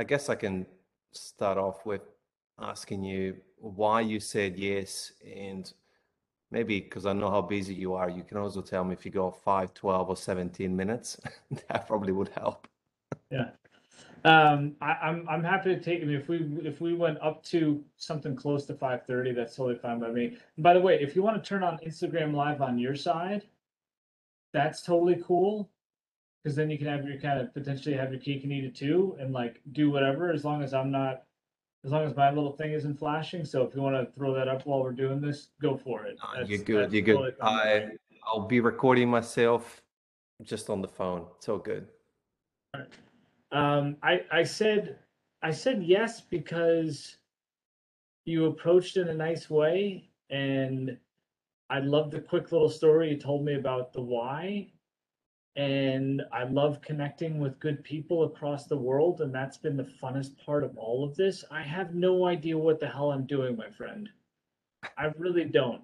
I guess I can start off with asking you why you said yes and maybe because I know how busy you are, you can also tell me if you go 5, 12 or 17 minutes. that probably would help. Yeah. Um, I, I'm I'm happy to take. I mean, if we if we went up to something close to five thirty, that's totally fine by me. And by the way, if you want to turn on Instagram Live on your side, that's totally cool. Because then you can have your kind of potentially have your cake and eat it too, and like do whatever as long as I'm not, as long as my little thing isn't flashing. So if you want to throw that up while we're doing this, go for it. No, you're good. You're good. I I'll be recording myself just on the phone. It's all good. All right. Um, I I said I said yes because you approached in a nice way, and I love the quick little story you told me about the why, and I love connecting with good people across the world, and that's been the funnest part of all of this. I have no idea what the hell I'm doing, my friend. I really don't.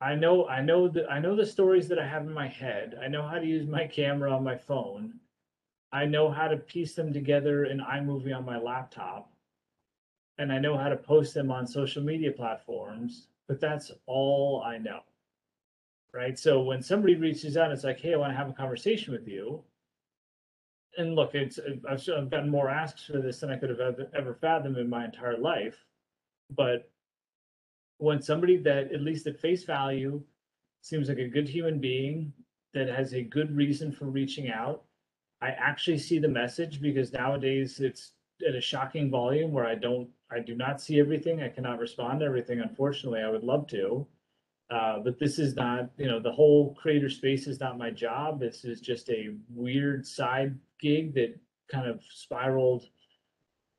I know I know the I know the stories that I have in my head. I know how to use my camera on my phone. I know how to piece them together in iMovie on my laptop. And I know how to post them on social media platforms, but that's all I know. Right. So when somebody reaches out, it's like, hey, I want to have a conversation with you. And look, it's I've, I've gotten more asks for this than I could have ever, ever fathomed in my entire life. But when somebody that, at least at face value, seems like a good human being that has a good reason for reaching out I actually see the message because nowadays it's at a shocking volume where I don't, I do not see everything. I cannot respond to everything. Unfortunately, I would love to. Uh, but this is not, you know, the whole creator space is not my job. This is just a weird side gig that kind of spiraled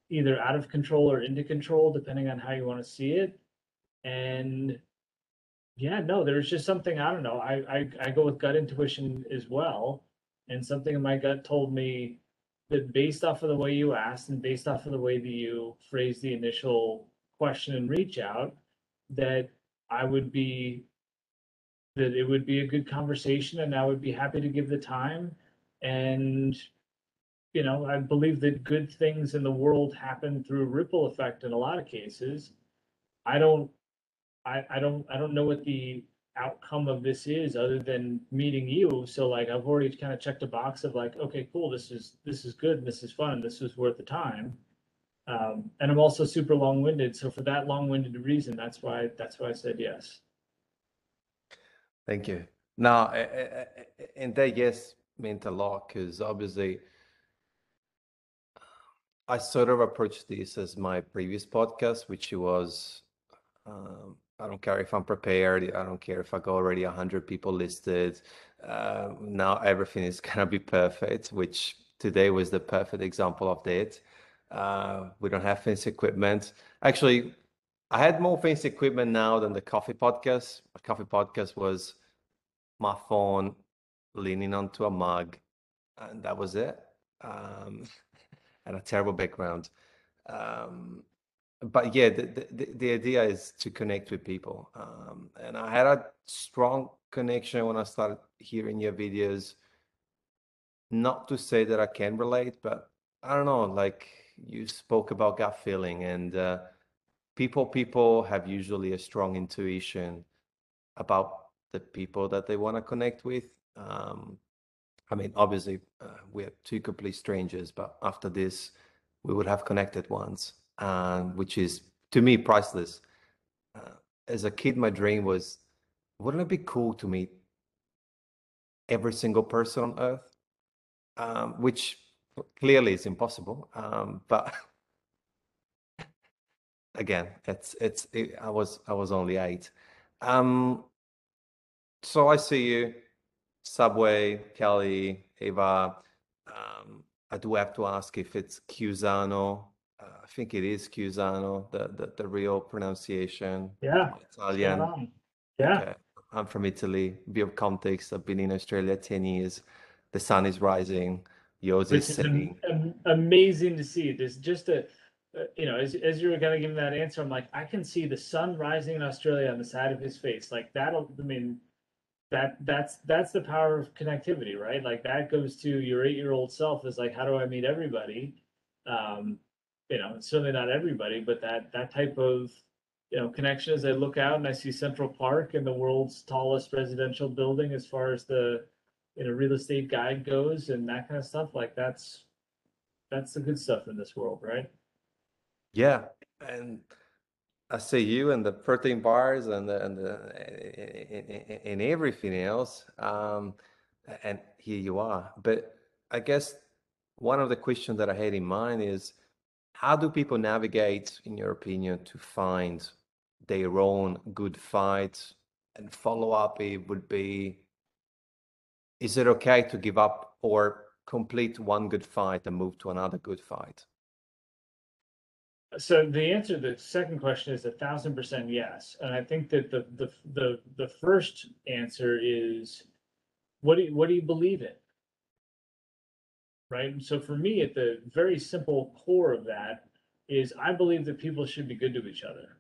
either out of control or into control, depending on how you want to see it. And yeah, no, there's just something I don't know. I I, I go with gut intuition as well and something in my gut told me that based off of the way you asked and based off of the way that you phrased the initial question and reach out, that I would be that it would be a good conversation and I would be happy to give the time. And you know, I believe that good things in the world happen through ripple effect in a lot of cases. I don't I, I don't I don't know what the outcome of this is other than meeting you. So like I've already kind of checked a box of like, okay, cool, this is this is good, this is fun, this is worth the time. Um, and I'm also super long-winded, so for that long-winded reason, that's why that's why I said yes. Thank you. Now, and that yes meant a lot because obviously I sort of approached this as my previous podcast, which was um, I don't care if I'm prepared. I don't care if I go already 100 people listed. Uh, now everything is going to be perfect, which today was the perfect example of that. Uh, we don't have fancy equipment. Actually, I had more fancy equipment now than the coffee podcast. A coffee podcast was my phone leaning onto a mug, and that was it. Um, and a terrible background. Um, but yeah, the, the, the idea is to connect with people. Um, and I had a strong connection when I started hearing your videos. Not to say that I can relate, but I don't know, like you spoke about gut feeling and uh, people people have usually a strong intuition about the people that they want to connect with. Um, I mean, obviously, uh, we're two complete strangers, but after this, we would have connected once um, which is to me priceless. Uh, as a kid, my dream was, wouldn't it be cool to meet every single person on Earth? Um, which clearly it's impossible. Um, but again, it's it's. It, I was I was only eight. Um, so I see you, Subway, Kelly, Eva. Um, I do have to ask if it's Cusano I think it is Cusano, the, the, the real pronunciation. Yeah. Italian. Yeah. Okay. I'm from Italy. Bit of context. I've been in Australia 10 years. The sun is rising. Yours is. Am- amazing to see. There's just a, uh, you know, as, as you were kind of giving that answer, I'm like, I can see the sun rising in Australia on the side of his face. Like that'll, I mean, that that's that's the power of connectivity, right? Like that goes to your eight year old self is like, how do I meet everybody? Um, you know, certainly not everybody, but that, that type of, you know, connection as I look out and I see Central Park and the world's tallest residential building as far as the, you know, real estate guide goes and that kind of stuff, like that's, that's the good stuff in this world, right? Yeah, and I see you and the 13 bars and the and the everything else. Um, and here you are. But I guess one of the questions that I had in mind is how do people navigate, in your opinion, to find their own good fight? And follow up, it would be is it okay to give up or complete one good fight and move to another good fight? So the answer to the second question is a thousand percent yes. And I think that the, the, the, the first answer is, what do you, what do you believe in? Right? So for me, at the very simple core of that is I believe that people should be good to each other.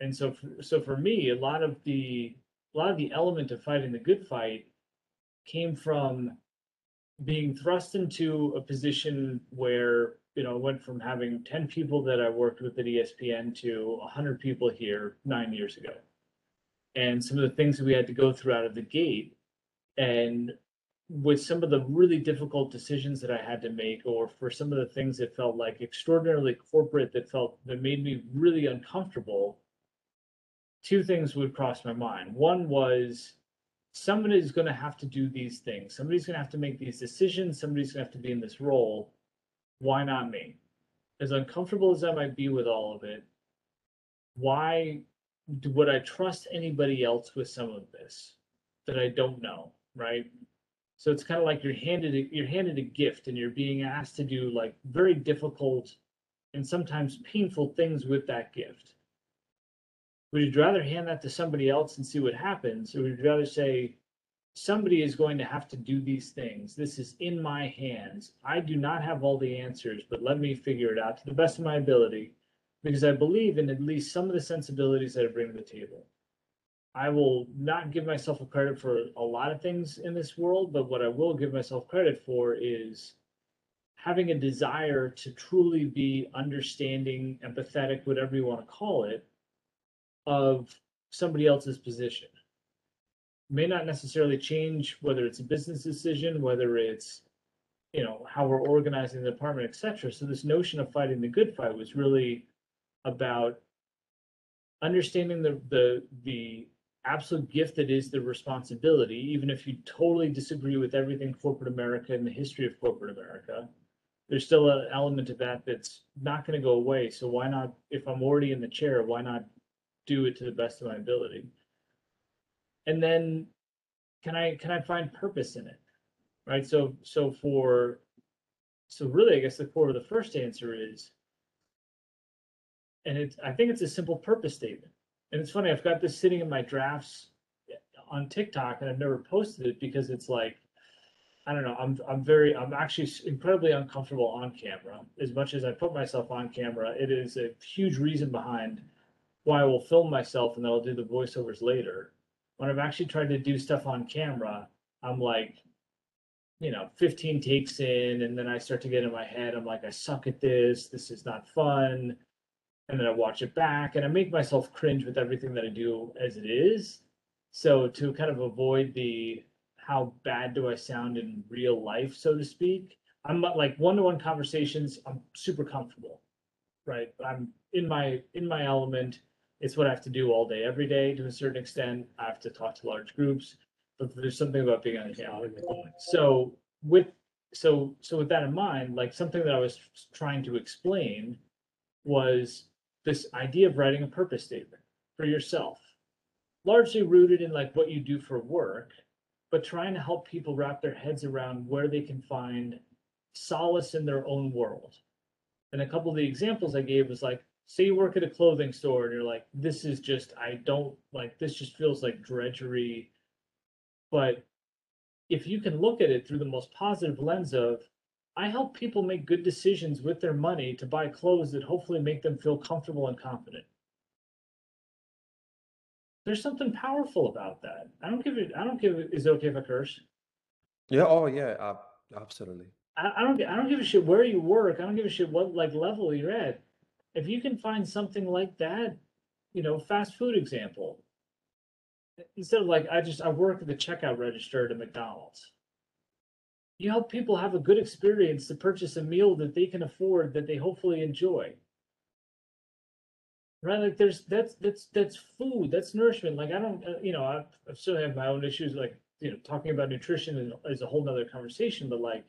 And so, for, so for me, a lot of the, a lot of the element of fighting the good fight came from being thrust into a position where you know went from having 10 people that i worked with at espn to 100 people here nine years ago. And some of the things that we had to go through out of the gate and with some of the really difficult decisions that i had to make or for some of the things that felt like extraordinarily corporate that felt that made me really uncomfortable two things would cross my mind. One was somebody's going to have to do these things. Somebody's going to have to make these decisions. Somebody's going to have to be in this role. Why not me? As uncomfortable as I might be with all of it, why would I trust anybody else with some of this that I don't know, right? So it's kind of like you're handed a, you're handed a gift and you're being asked to do like very difficult and sometimes painful things with that gift would you rather hand that to somebody else and see what happens, or would you rather say, somebody is going to have to do these things. This is in my hands. I do not have all the answers, but let me figure it out to the best of my ability because I believe in at least some of the sensibilities that I bring to the table. I will not give myself a credit for a lot of things in this world, but what I will give myself credit for is having a desire to truly be understanding, empathetic, whatever you want to call it, of somebody else's position. May not necessarily change whether it's a business decision, whether it's you know how we're organizing the department, etc. So this notion of fighting the good fight was really about understanding the the the absolute gift that is the responsibility, even if you totally disagree with everything corporate America and the history of corporate America. There's still an element of that that's not going to go away. So why not, if I'm already in the chair, why not do it to the best of my ability and then can i can i find purpose in it right so so for so really i guess the core of the first answer is and it's i think it's a simple purpose statement and it's funny i've got this sitting in my drafts on tiktok and i've never posted it because it's like I don't know. I'm I'm very I'm actually incredibly uncomfortable on camera. As much as I put myself on camera, it is a huge reason behind why I will film myself and then I'll do the voiceovers later. When I've actually tried to do stuff on camera, I'm like, you know, 15 takes in, and then I start to get in my head. I'm like, I suck at this. This is not fun. And then I watch it back and I make myself cringe with everything that I do as it is. So to kind of avoid the how bad do I sound in real life, so to speak, I'm like one-to-one conversations. I'm super comfortable, right? I'm in my in my element it's what I have to do all day, every day to a certain extent. I have to talk to large groups, but there's something about being on camera. So with so so with that in mind, like something that I was trying to explain was this idea of writing a purpose statement for yourself, largely rooted in like what you do for work, but trying to help people wrap their heads around where they can find solace in their own world. And a couple of the examples I gave was like say you work at a clothing store and you're like, this is just, I don't like, this just feels like drudgery. But if you can look at it through the most positive lens of, I help people make good decisions with their money to buy clothes that hopefully make them feel comfortable and confident. There's something powerful about that. I don't give it, I don't give it, is it okay if I curse? Yeah. Oh, yeah. Uh, absolutely. I, I don't I don't give a shit where you work. I don't give a shit what like level you're at. If you can find something like that, you know, fast food example. Instead of like I just I work at the checkout register at a McDonald's. You help people have a good experience to purchase a meal that they can afford that they hopefully enjoy. Right, like there's that's that's that's food, that's nourishment. Like I don't, uh, you know, I, I certainly have my own issues. Like you know, talking about nutrition is a whole nother conversation. But like,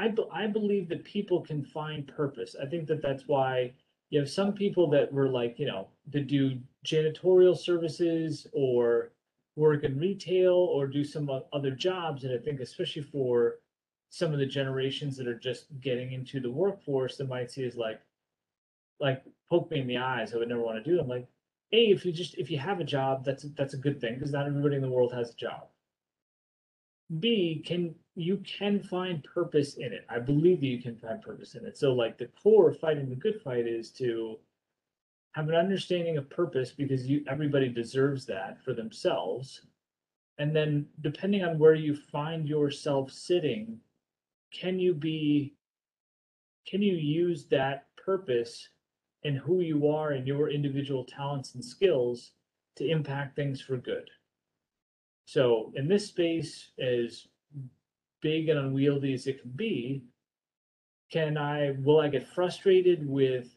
I I believe that people can find purpose. I think that that's why you have some people that were like, you know, that do janitorial services or work in retail or do some other jobs. And I think especially for some of the generations that are just getting into the workforce, that might see as like, like poke me in the eyes. I would never want to do. them. Like, a if you just if you have a job, that's that's a good thing because not everybody in the world has a job. B, can you can find purpose in it. I believe that you can find purpose in it. So like the core of fighting the good fight is to have an understanding of purpose because you everybody deserves that for themselves. And then depending on where you find yourself sitting, can you be can you use that purpose and who you are and your individual talents and skills to impact things for good? So in this space, as big and unwieldy as it can be, can I, will I get frustrated with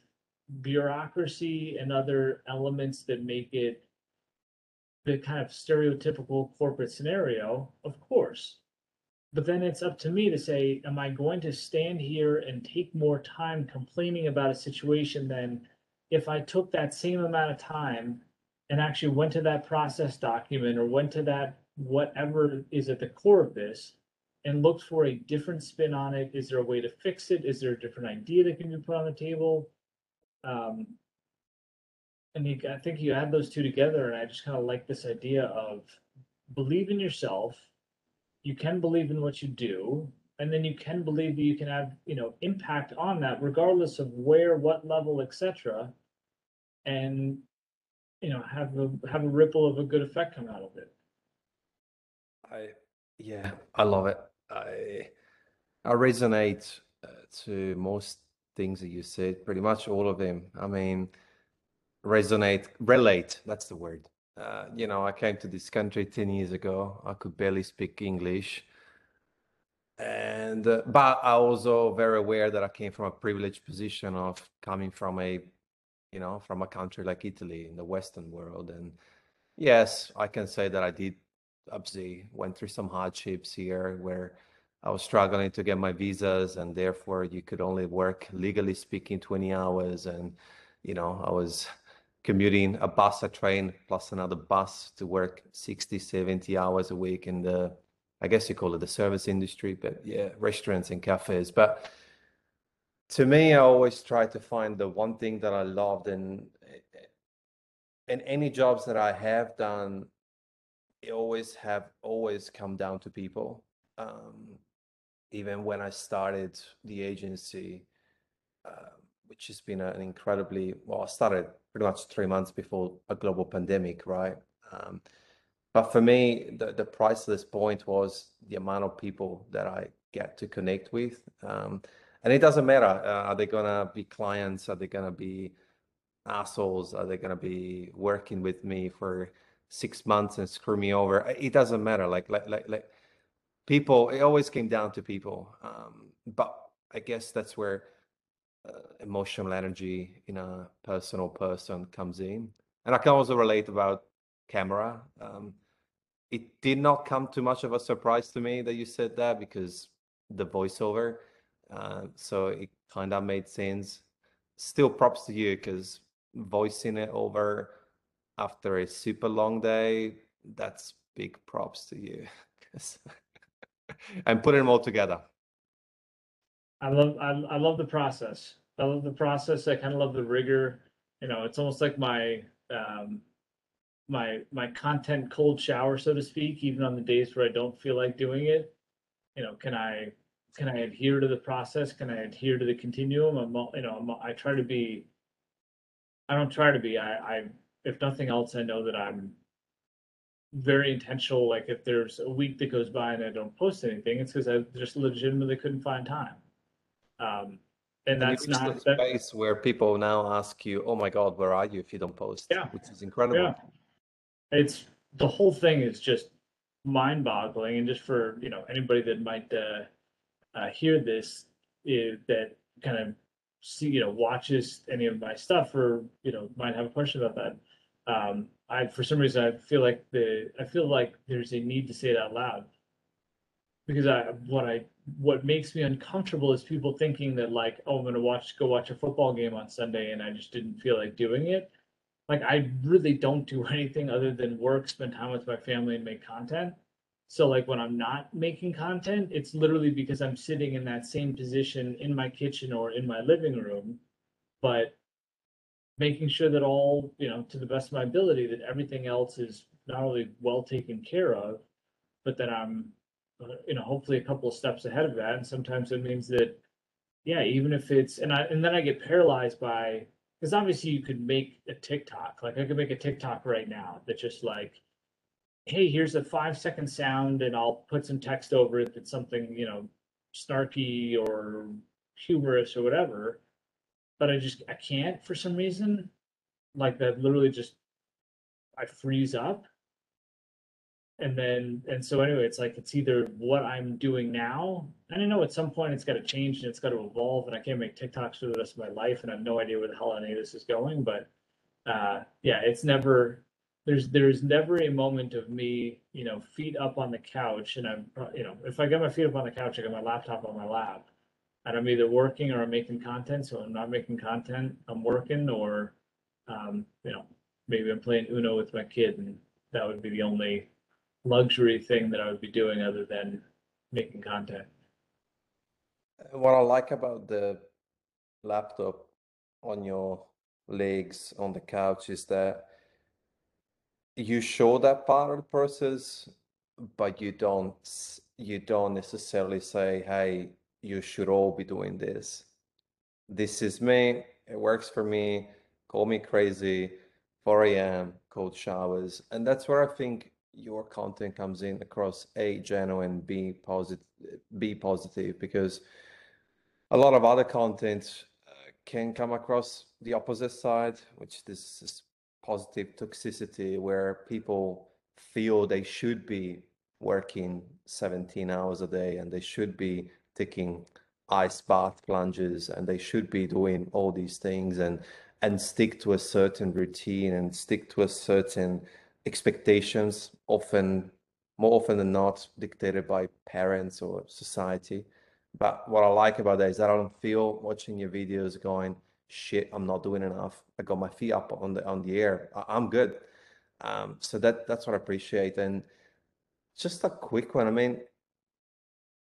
bureaucracy and other elements that make it the kind of stereotypical corporate scenario? Of course. But then it's up to me to say, am I going to stand here and take more time complaining about a situation than if I took that same amount of time and actually went to that process document or went to that whatever is at the core of this and looked for a different spin on it. Is there a way to fix it? Is there a different idea that can be put on the table? Um, and you, I think you add those two together, and I just kind of like this idea of believe in yourself. You can believe in what you do, and then you can believe that you can have you know impact on that, regardless of where, what level, etc. And you know have a have a ripple of a good effect come out of it. I yeah, I love it. I I resonate uh, to most things that you said, pretty much all of them. I mean, resonate, relate, that's the word. Uh, you know, I came to this country 10 years ago. I could barely speak English. And uh, but I also very aware that I came from a privileged position of coming from a, you know, from a country like Italy in the Western world. And yes, I can say that I did obviously went through some hardships here where I was struggling to get my visas and therefore you could only work legally speaking 20 hours and you know I was commuting a bus a train plus another bus to work 60 70 hours a week in the I guess you call it the service industry but yeah restaurants and cafes. But to me I always try to find the one thing that I loved and and any jobs that I have done it always have always come down to people. Um, even when I started the agency, uh, which has been an incredibly well, I started pretty much three months before a global pandemic, right? Um, but for me, the, the priceless point was the amount of people that I get to connect with. Um, and it doesn't matter. Uh, are they going to be clients? Are they going to be assholes? Are they going to be working with me for six months and screw me over. It doesn't matter. Like like like like people. It always came down to people. Um, but I guess that's where uh, emotional energy in a personal person comes in. And I can also relate about camera. Um, it did not come too much of a surprise to me that you said that because the voiceover. Uh, so it kind of made sense. Still props to you because voicing it over after a super long day, that's big props to you. and putting them all together. I love I, I love the process. I love the process. I kind of love the rigor. You know, it's almost like my um my my content cold shower, so to speak, even on the days where I don't feel like doing it. You know, can I can I adhere to the process? Can I adhere to the continuum? I'm you know, I'm, I try to be I don't try to be. I, I if nothing else, I know that I'm very intentional. Like if there's a week that goes by and I don't post anything, it's because I just legitimately couldn't find time. Um, and And that's not the that, space where people now ask you, "Oh my God, where are you?" If you don't post, Yeah. which is incredible. yeah. It's the whole thing is just mind-boggling, and just for you know anybody that might uh, uh, hear this, is that kind of see you know watches any of my stuff or you know might have a question about that. Um, I for some reason I feel like the I feel like there's a need to say it out loud because I what I what makes me uncomfortable is people thinking that like oh I'm gonna watch go watch a football game on Sunday and I just didn't feel like doing it. Like I really don't do anything other than work, spend time with my family, and make content. So like when I'm not making content, it's literally because I'm sitting in that same position in my kitchen or in my living room, but making sure that all, you know, to the best of my ability, that everything else is not only well taken care of, but that I'm, uh, you know, hopefully a couple of steps ahead of that. And sometimes it means that, yeah, even if it's, and I, and then I get paralyzed by, because obviously you could make a TikTok, like I could make a TikTok right now that just like, hey, here's a five second sound and I'll put some text over it that's something, you know, snarky or humorous or whatever. But I just I can't for some reason. Like that literally just I freeze up. And then and so anyway, it's like it's either what I'm doing now. And I know at some point it's got to change and it's got to evolve and I can't make TikToks for the rest of my life and I have no idea where the hell any of this is going. But uh yeah, it's never there's there's never a moment of me, you know, feet up on the couch, and I'm, you know, if I got my feet up on the couch, I got my laptop on my lap, and I'm either working or I'm making content. So I'm not making content, I'm working, or, um, you know, maybe I'm playing Uno with my kid, and that would be the only luxury thing that I would be doing other than making content. What I like about the laptop on your legs on the couch is that you show that part of the process, but you don't you don't necessarily say, "Hey, you should all be doing this." This is me. It works for me. Call me crazy. 4 a.m. cold showers, and that's where I think your content comes in across A, genuine, B, positive, B, positive, because a lot of other content uh, can come across the opposite side, which this is positive toxicity, where people feel they should be working 17 hours a day and they should be taking ice bath plunges and they should be doing all these things and and stick to a certain routine and stick to a certain expectations often more often than not dictated by parents or society but what I like about that is that I don't feel watching your videos going, shit, I'm not doing enough. I got my feet up on the on the air. I, I'm good. Um, so that that's what I appreciate. And just a quick one. I mean,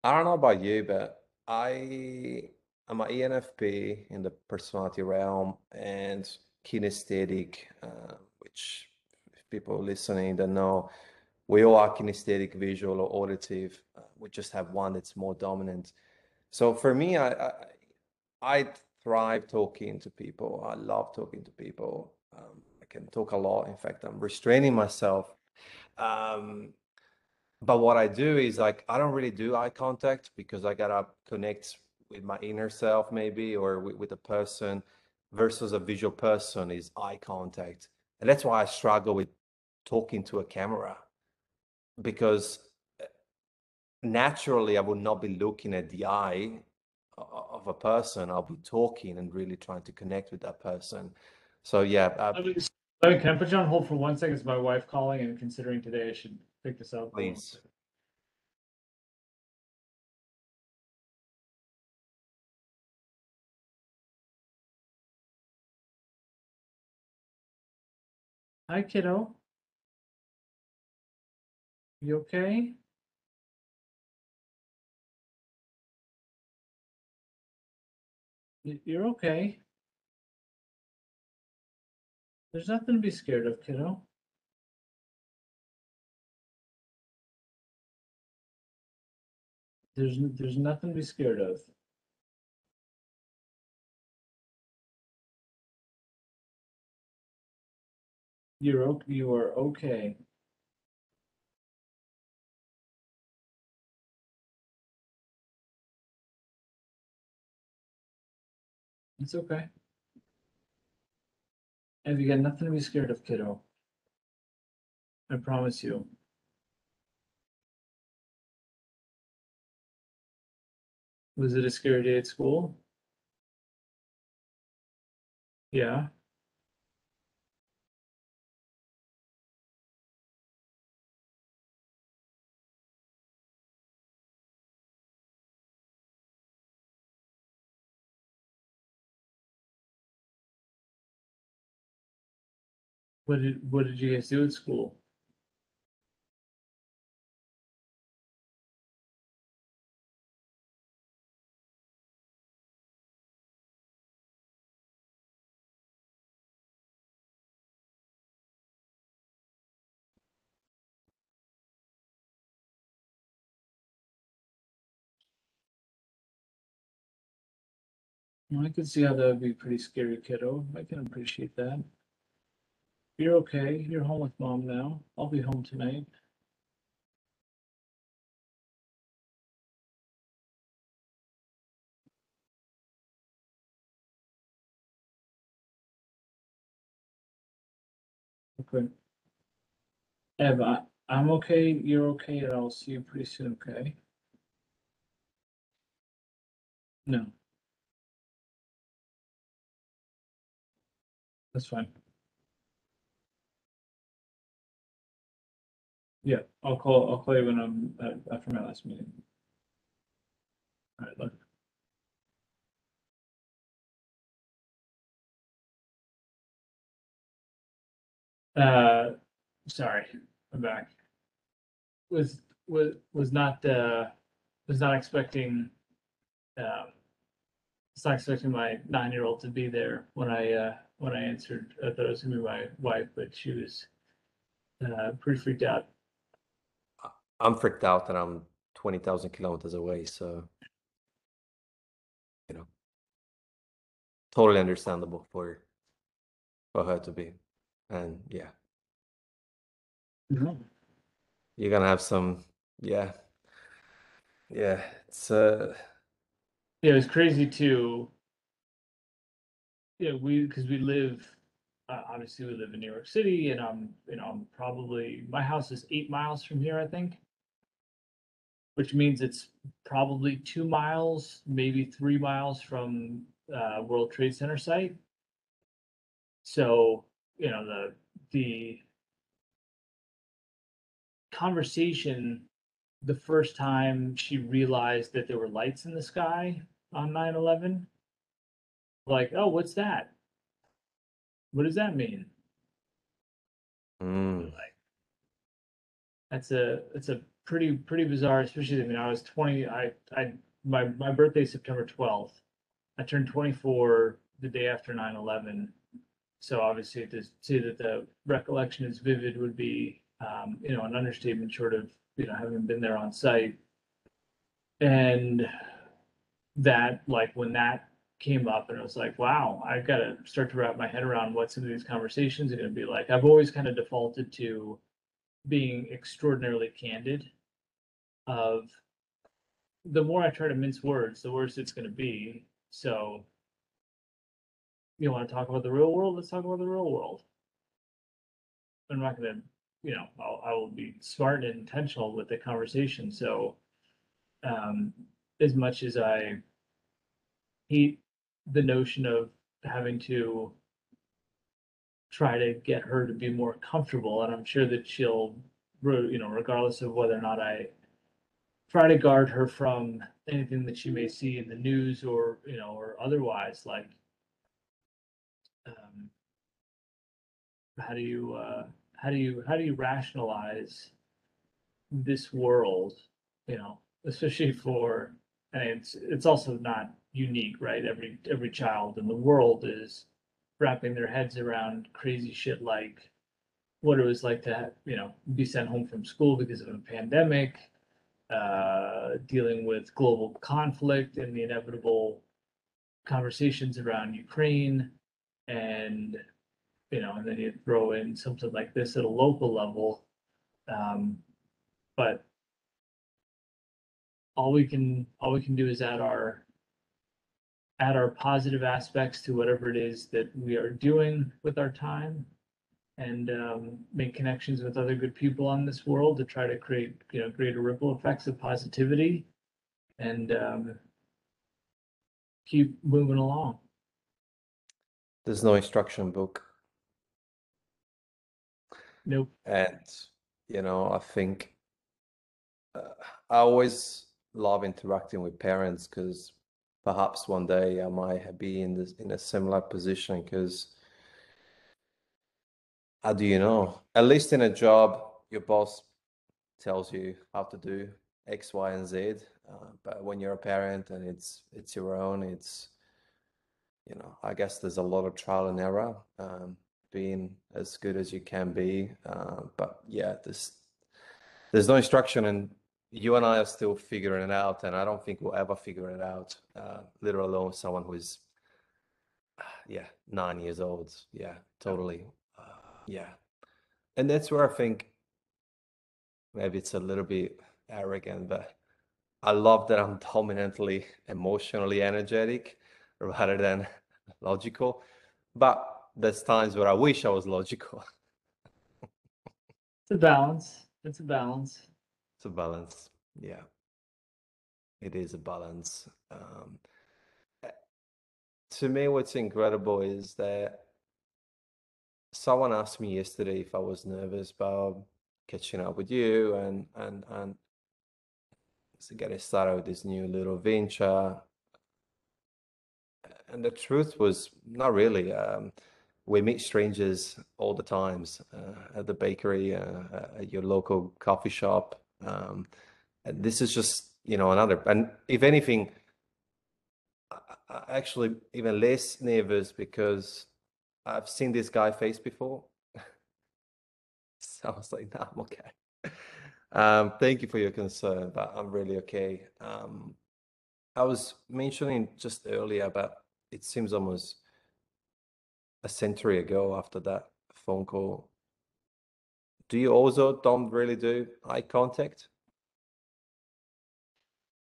I don't know about you, but I am an ENFP in the personality realm and kinesthetic, uh, which if people listening don't know, we all are kinesthetic, visual, or auditive. Uh, we just have one that's more dominant. So for me, I, I I thrive talking to people. I love talking to people. Um, I can talk a lot. In fact, I'm restraining myself. Um, but what I do is like I don't really do eye contact because I gotta connect with my inner self maybe or with, with a person versus a visual person is eye contact. And that's why I struggle with talking to a camera because uh, naturally I would not be looking at the eye of a person. I'll be talking and really trying to connect with that person. So yeah, uh, Let me, let me- can I put you on hold for one second? It's my wife calling and considering today I should pick this up. please. Hi, kiddo. You okay? You're okay. There's nothing to be scared of, kiddo. There's there's nothing to be scared of. You're okay. You are okay. It's okay. And you got nothing to be scared of, kiddo. I promise you. Was it a scary day at school? Yeah. What did, what did you guys do at school? I can see how that would be pretty scary, kiddo. I can appreciate that. You're okay. You're home with mom now. I'll be home tonight. Okay. Ev, I'm okay. You're okay, and I'll see you pretty soon, okay? No. That's fine. Yeah, I'll call, I'll call you when I'm, uh, after my last meeting. All right, look. Uh, sorry, I'm back. Was, was, was not, uh, was not expecting, um, was not expecting my nine-year-old to be there when I, uh, when I answered. I thought it was gonna be my wife, but she was, uh, pretty freaked out. I'm freaked out that I'm 20,000 kilometers away. So, you know, totally understandable for, for her to be. And yeah, you're gonna have some, yeah, yeah, it's, uh, Yeah, it was crazy too. Yeah, we, because we live, uh, obviously we live in New York City and I'm, you know, I'm probably, my house is eight miles from here, I think. Which means it's probably two miles, maybe three miles from, uh, World Trade Center site. So, you know, the, the conversation the first time she realized that there were lights in the sky on 9-11 like oh what's that? What does that mean? Mm, like that's a it's a pretty pretty bizarre especially i mean i was 20 i i my my birthday september 12th i turned 24 the day after 9-11 so obviously to say that the recollection is vivid would be um, you know an understatement short of you know having been there on site. And that like when that came up and I was like wow i've got to start to wrap my head around what some of these conversations are going to be like. I've always kind of defaulted to being extraordinarily candid of the more i try to mince words the worse it's going to be. So you want to talk about the real world? Let's talk about the real world. I'm not going to you know I'll, i will be smart and intentional with the conversation. So um as much as i hate the notion of having to try to get her to be more comfortable and i'm sure that she'll you know regardless of whether or not i try to guard her from anything that she may see in the news or you know or otherwise like um how do you uh how do you how do you rationalize this world you know especially for and it's it's also not unique right? Every every child in the world is wrapping their heads around crazy shit like what it was like to you know be sent home from school because of a pandemic uh dealing with global conflict and the inevitable conversations around ukraine and you know and then you throw in something like this at a local level um but all we can all we can do is add our add our positive aspects to whatever it is that we are doing with our time and um, make connections with other good people on this world to try to create you know greater ripple effects of positivity and um, keep moving along There's no instruction book. nope And, you know, I think uh, I always love interacting with parents because perhaps one day I might be in this in a similar position because how do you know? At least in a job, your boss tells you how to do X, Y, and Z. Uh, but when you're a parent and it's it's your own, it's you know, I guess there's a lot of trial and error, um, being as good as you can be. Uh, but yeah, there's there's no instruction, and you and I are still figuring it out, and I don't think we'll ever figure it out, uh, let alone someone who's yeah, nine years old. Yeah, totally. Uh, yeah. And that's where I think maybe it's a little bit arrogant, but I love that I'm dominantly emotionally energetic rather than logical. But there's times where I wish I was logical. it's a balance it's a balance It's a balance. Yeah. It is a balance. Um, eh, to me, what's incredible is that someone asked me yesterday if I was nervous about catching up with you and and and so getting started with this new little venture. And the truth was not really. Um, we meet strangers all the times uh, at the bakery, uh, at your local coffee shop. Um, this is just, you know, another. And if anything, actually even less nervous because I've seen this guy face before. So I was like, no, I'm okay. Um, thank you for your concern, but I'm really okay. Um, I was mentioning just earlier, but it seems almost a century ago after that phone call. Do you also don't really do eye contact?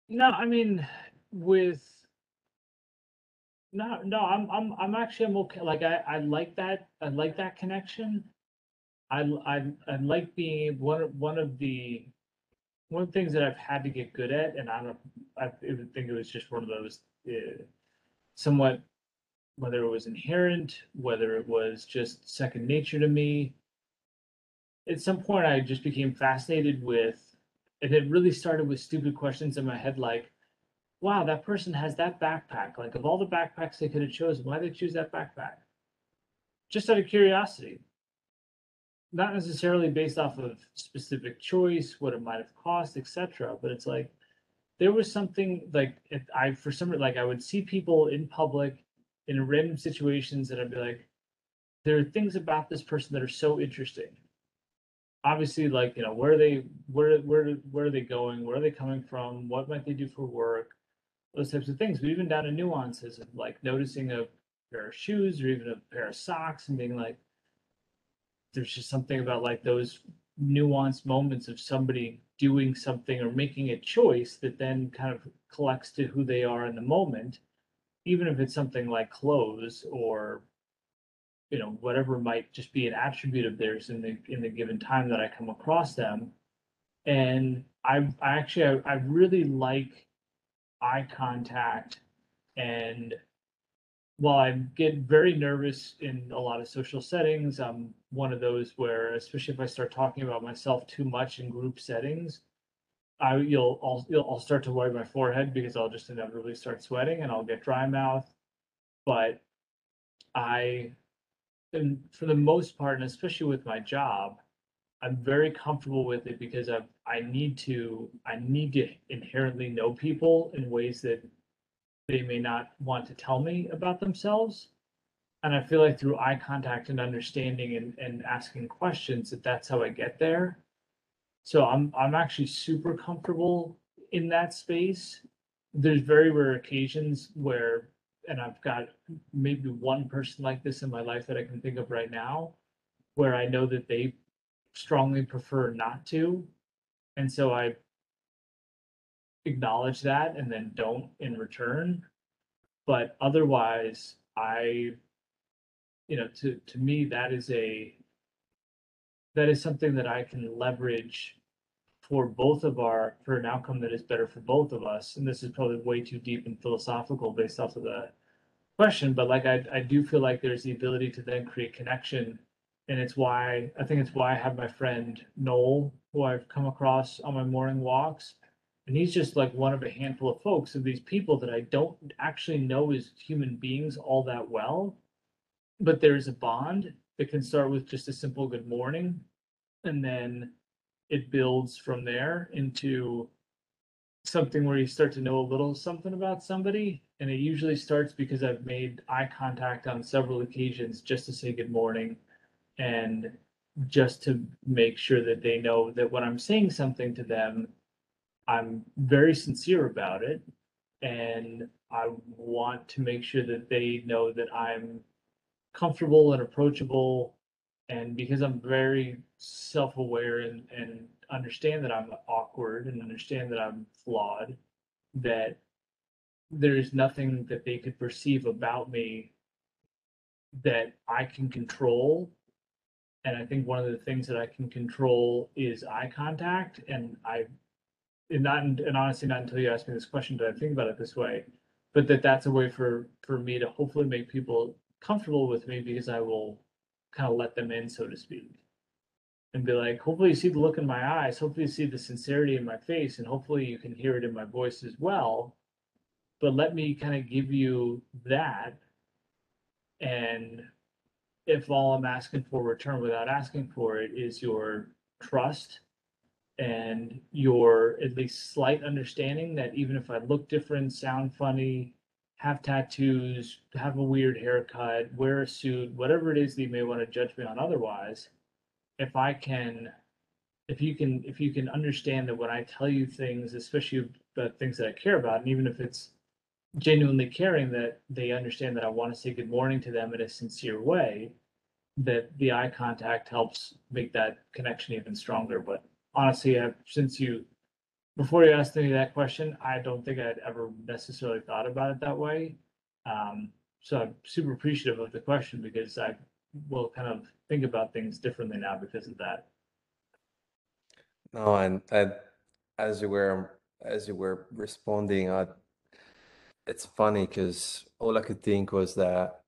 no i mean with no no i'm i'm i'm actually i'm okay like i i like that i like that connection i i, I like being one of one of the one of the things that i've had to get good at and i don't i think it was just one of those uh, somewhat whether it was inherent whether it was just second nature to me at some point i just became fascinated with and it really started with stupid questions in my head like wow, that person has that backpack. Like of all the backpacks they could have chosen, why did they choose that backpack? Just out of curiosity. Not necessarily based off of specific choice, what it might have cost, etc. But it's like there was something like if I for some reason like I would see people in public in random situations and I'd be like, there are things about this person that are so interesting. Obviously, like you know, where are they where where where are they going? Where are they coming from? What might they do for work? those types of things, but even down to nuances of like noticing a pair of shoes or even a pair of socks and being like, there's just something about like those nuanced moments of somebody doing something or making a choice that then kind of collects to who they are in the moment, even if it's something like clothes or you know whatever might just be an attribute of theirs in the in the given time that I come across them. And I I actually I, I really like eye contact and while I get very nervous in a lot of social settings, I'm one of those where, especially if I start talking about myself too much in group settings, I you'll I'll, you'll, I'll start to wipe my forehead because I'll just inevitably start sweating and I'll get dry mouth. But I, and for the most part, and especially with my job, I'm very comfortable with it because I I need to I need to inherently know people in ways that they may not want to tell me about themselves. And I feel like through eye contact and understanding and, and asking questions that that's how I get there. So I'm I'm actually super comfortable in that space. There's very rare occasions where and I've got maybe one person like this in my life that I can think of right now where I know that they strongly prefer not to. And so I acknowledge that and then don't in return. but otherwise, I, you know, to to me that is a that is something that I can leverage for both of our for an outcome that is better for both of us. And this is probably way too deep and philosophical based off of the question, but like I I do feel like there's the ability to then create connection. And it's why I think it's why I have my friend Noel, who I've come across on my morning walks. And he's just like one of a handful of folks of these people that I don't actually know as human beings all that well. But there's a bond that can start with just a simple good morning. And then it builds from there into something where you start to know a little something about somebody. And it usually starts because I've made eye contact on several occasions just to say good morning and just to make sure that they know that when I'm saying something to them, I'm very sincere about it. And I want to make sure that they know that I'm comfortable and approachable. And because I'm very self aware and, and understand that I'm awkward and understand that I'm flawed, that there's nothing that they could perceive about me that I can control. And I think one of the things that I can control is eye contact. And I, and not, and honestly, not until you asked me this question did I think about it this way, but that that's a way for, for me to hopefully make people comfortable with me because I will kind of let them in, so to speak. And be like, hopefully you see the look in my eyes, hopefully you see the sincerity in my face, and hopefully you can hear it in my voice as well. But let me kind of give you that. And if all I'm asking for return without asking for it is your trust and your at least slight understanding that even if I look different, sound funny, have tattoos, have a weird haircut, wear a suit, whatever it is that you may want to judge me on otherwise, if I can if you can if you can understand that when I tell you things, especially the things that I care about, and even if it's genuinely caring that they understand that I want to say good morning to them in a sincere way, that the eye contact helps make that connection even stronger. But honestly, I've, since you before you asked me that question, I don't think I'd ever necessarily thought about it that way. Um, so I'm super appreciative of the question because I will kind of think about things differently now because of that. No, and, and as you were as you were responding, I, it's funny because all I could think was that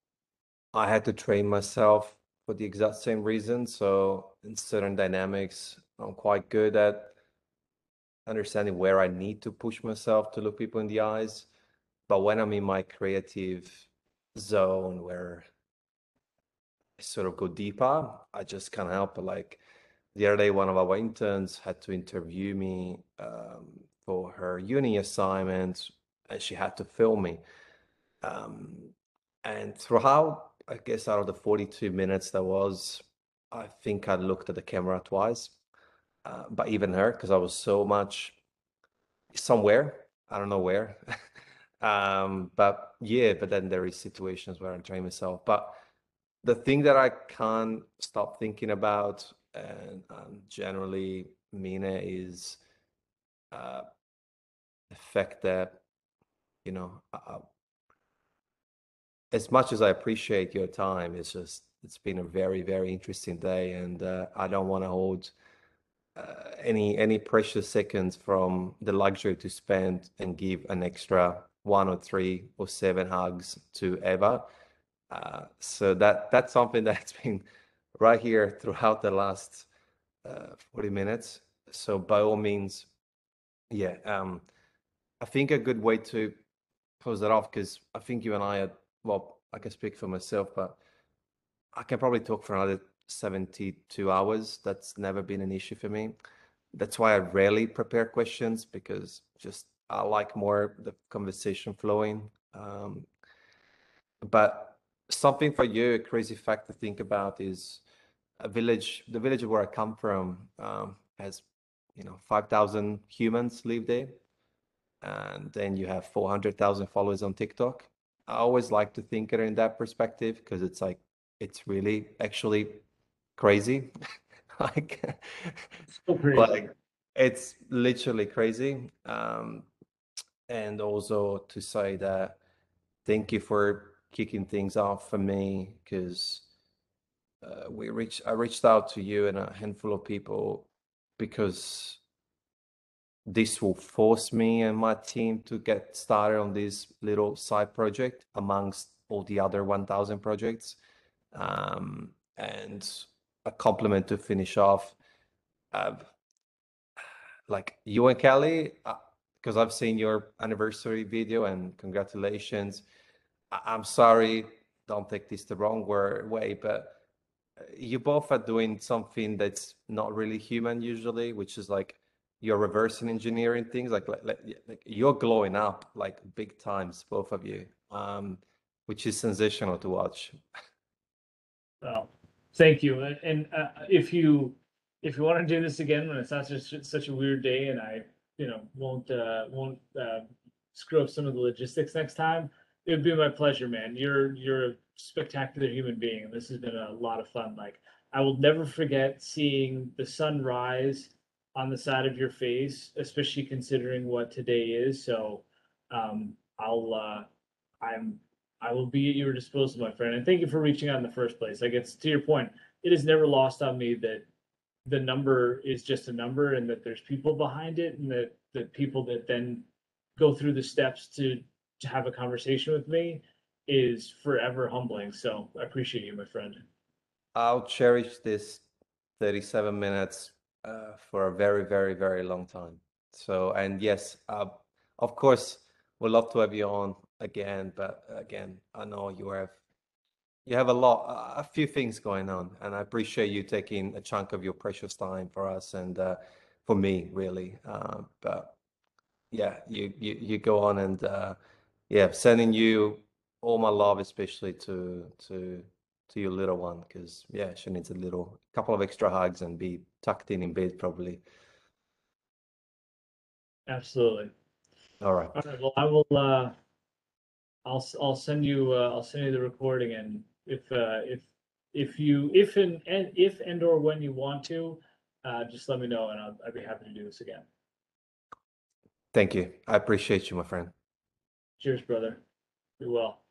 I had to train myself for the exact same reason. So in certain dynamics, I'm quite good at understanding where I need to push myself to look people in the eyes. But when I'm in my creative zone where I sort of go deeper, I just can't help it. Like the other day, one of our interns had to interview me um, for her uni assignment, and she had to film me. Um, and throughout, I guess out of the 42 minutes there was, I think I looked at the camera twice. Uh, but even her, because I was so much somewhere, I don't know where. um, but yeah, but then there is situations where I train myself. But the thing that I can't stop thinking about, and um, generally it, is uh, the fact that you know, uh, as much as I appreciate your time, it's just it's been a very very interesting day, and uh, I don't want to hold uh, any any precious seconds from the luxury to spend and give an extra one or three or seven hugs to Eva. Uh, so that that's something that's been right here throughout the last uh, 40 minutes. So by all means, yeah, um, I think a good way to close that off because I think you and I are well, I can speak for myself, but I can probably talk for another 72 hours. That's never been an issue for me. That's why I rarely prepare questions because just I like more the conversation flowing. Um, but something for you, a crazy fact to think about is a village, the village where I come from um, has, you know, 5,000 humans live there. And then you have 400,000 followers on TikTok. I always like to think it in that perspective because it's like, it's really actually crazy. like, So crazy. like it's literally crazy. Um, and also to say that thank you for kicking things off for me because uh, we reached I reached out to you and a handful of people because this will force me and my team to get started on this little side project amongst all the other 1000 projects um, and a compliment to finish off uh, like you and kelly because uh, i've seen your anniversary video and congratulations. I- i'm sorry don't take this the wrong way but uh, you both are doing something that's not really human usually which is like you're reversing engineering things like, like, like you're glowing up like big times both of you um, which is sensational to watch. Well thank you. And, and uh, if you if you want to do this again when it's not just such a weird day and i you know won't uh won't uh screw up some of the logistics next time it would be my pleasure man. You're you're a spectacular human being and this has been a lot of fun like i will never forget seeing the sun rise on the side of your face, especially considering what today is. So um, I'll uh, I'm I will be at your disposal, my friend. And thank you for reaching out in the first place. I guess to your point, it is never lost on me that the number is just a number and that there's people behind it and that the people that then go through the steps to to have a conversation with me is forever humbling. So I appreciate you, my friend. I'll cherish this 37 minutes uh, for a very, very, very long time. So, and yes, uh, of course, we'd love to have you on again. But again, I know you have you have a lot, a few things going on, and I appreciate you taking a chunk of your precious time for us and uh, for me, really. Uh, but yeah, you you you go on and uh, yeah, sending you all my love, especially to to to your little one because yeah she needs a little couple of extra hugs and be tucked in in bed probably absolutely all right all right well i will uh i'll i'll send you uh, i'll send you the recording and if uh if if you if and, and if and or when you want to uh just let me know and I'll, I'd be happy to do this again. Thank you. I appreciate you my friend. Cheers brother. Be well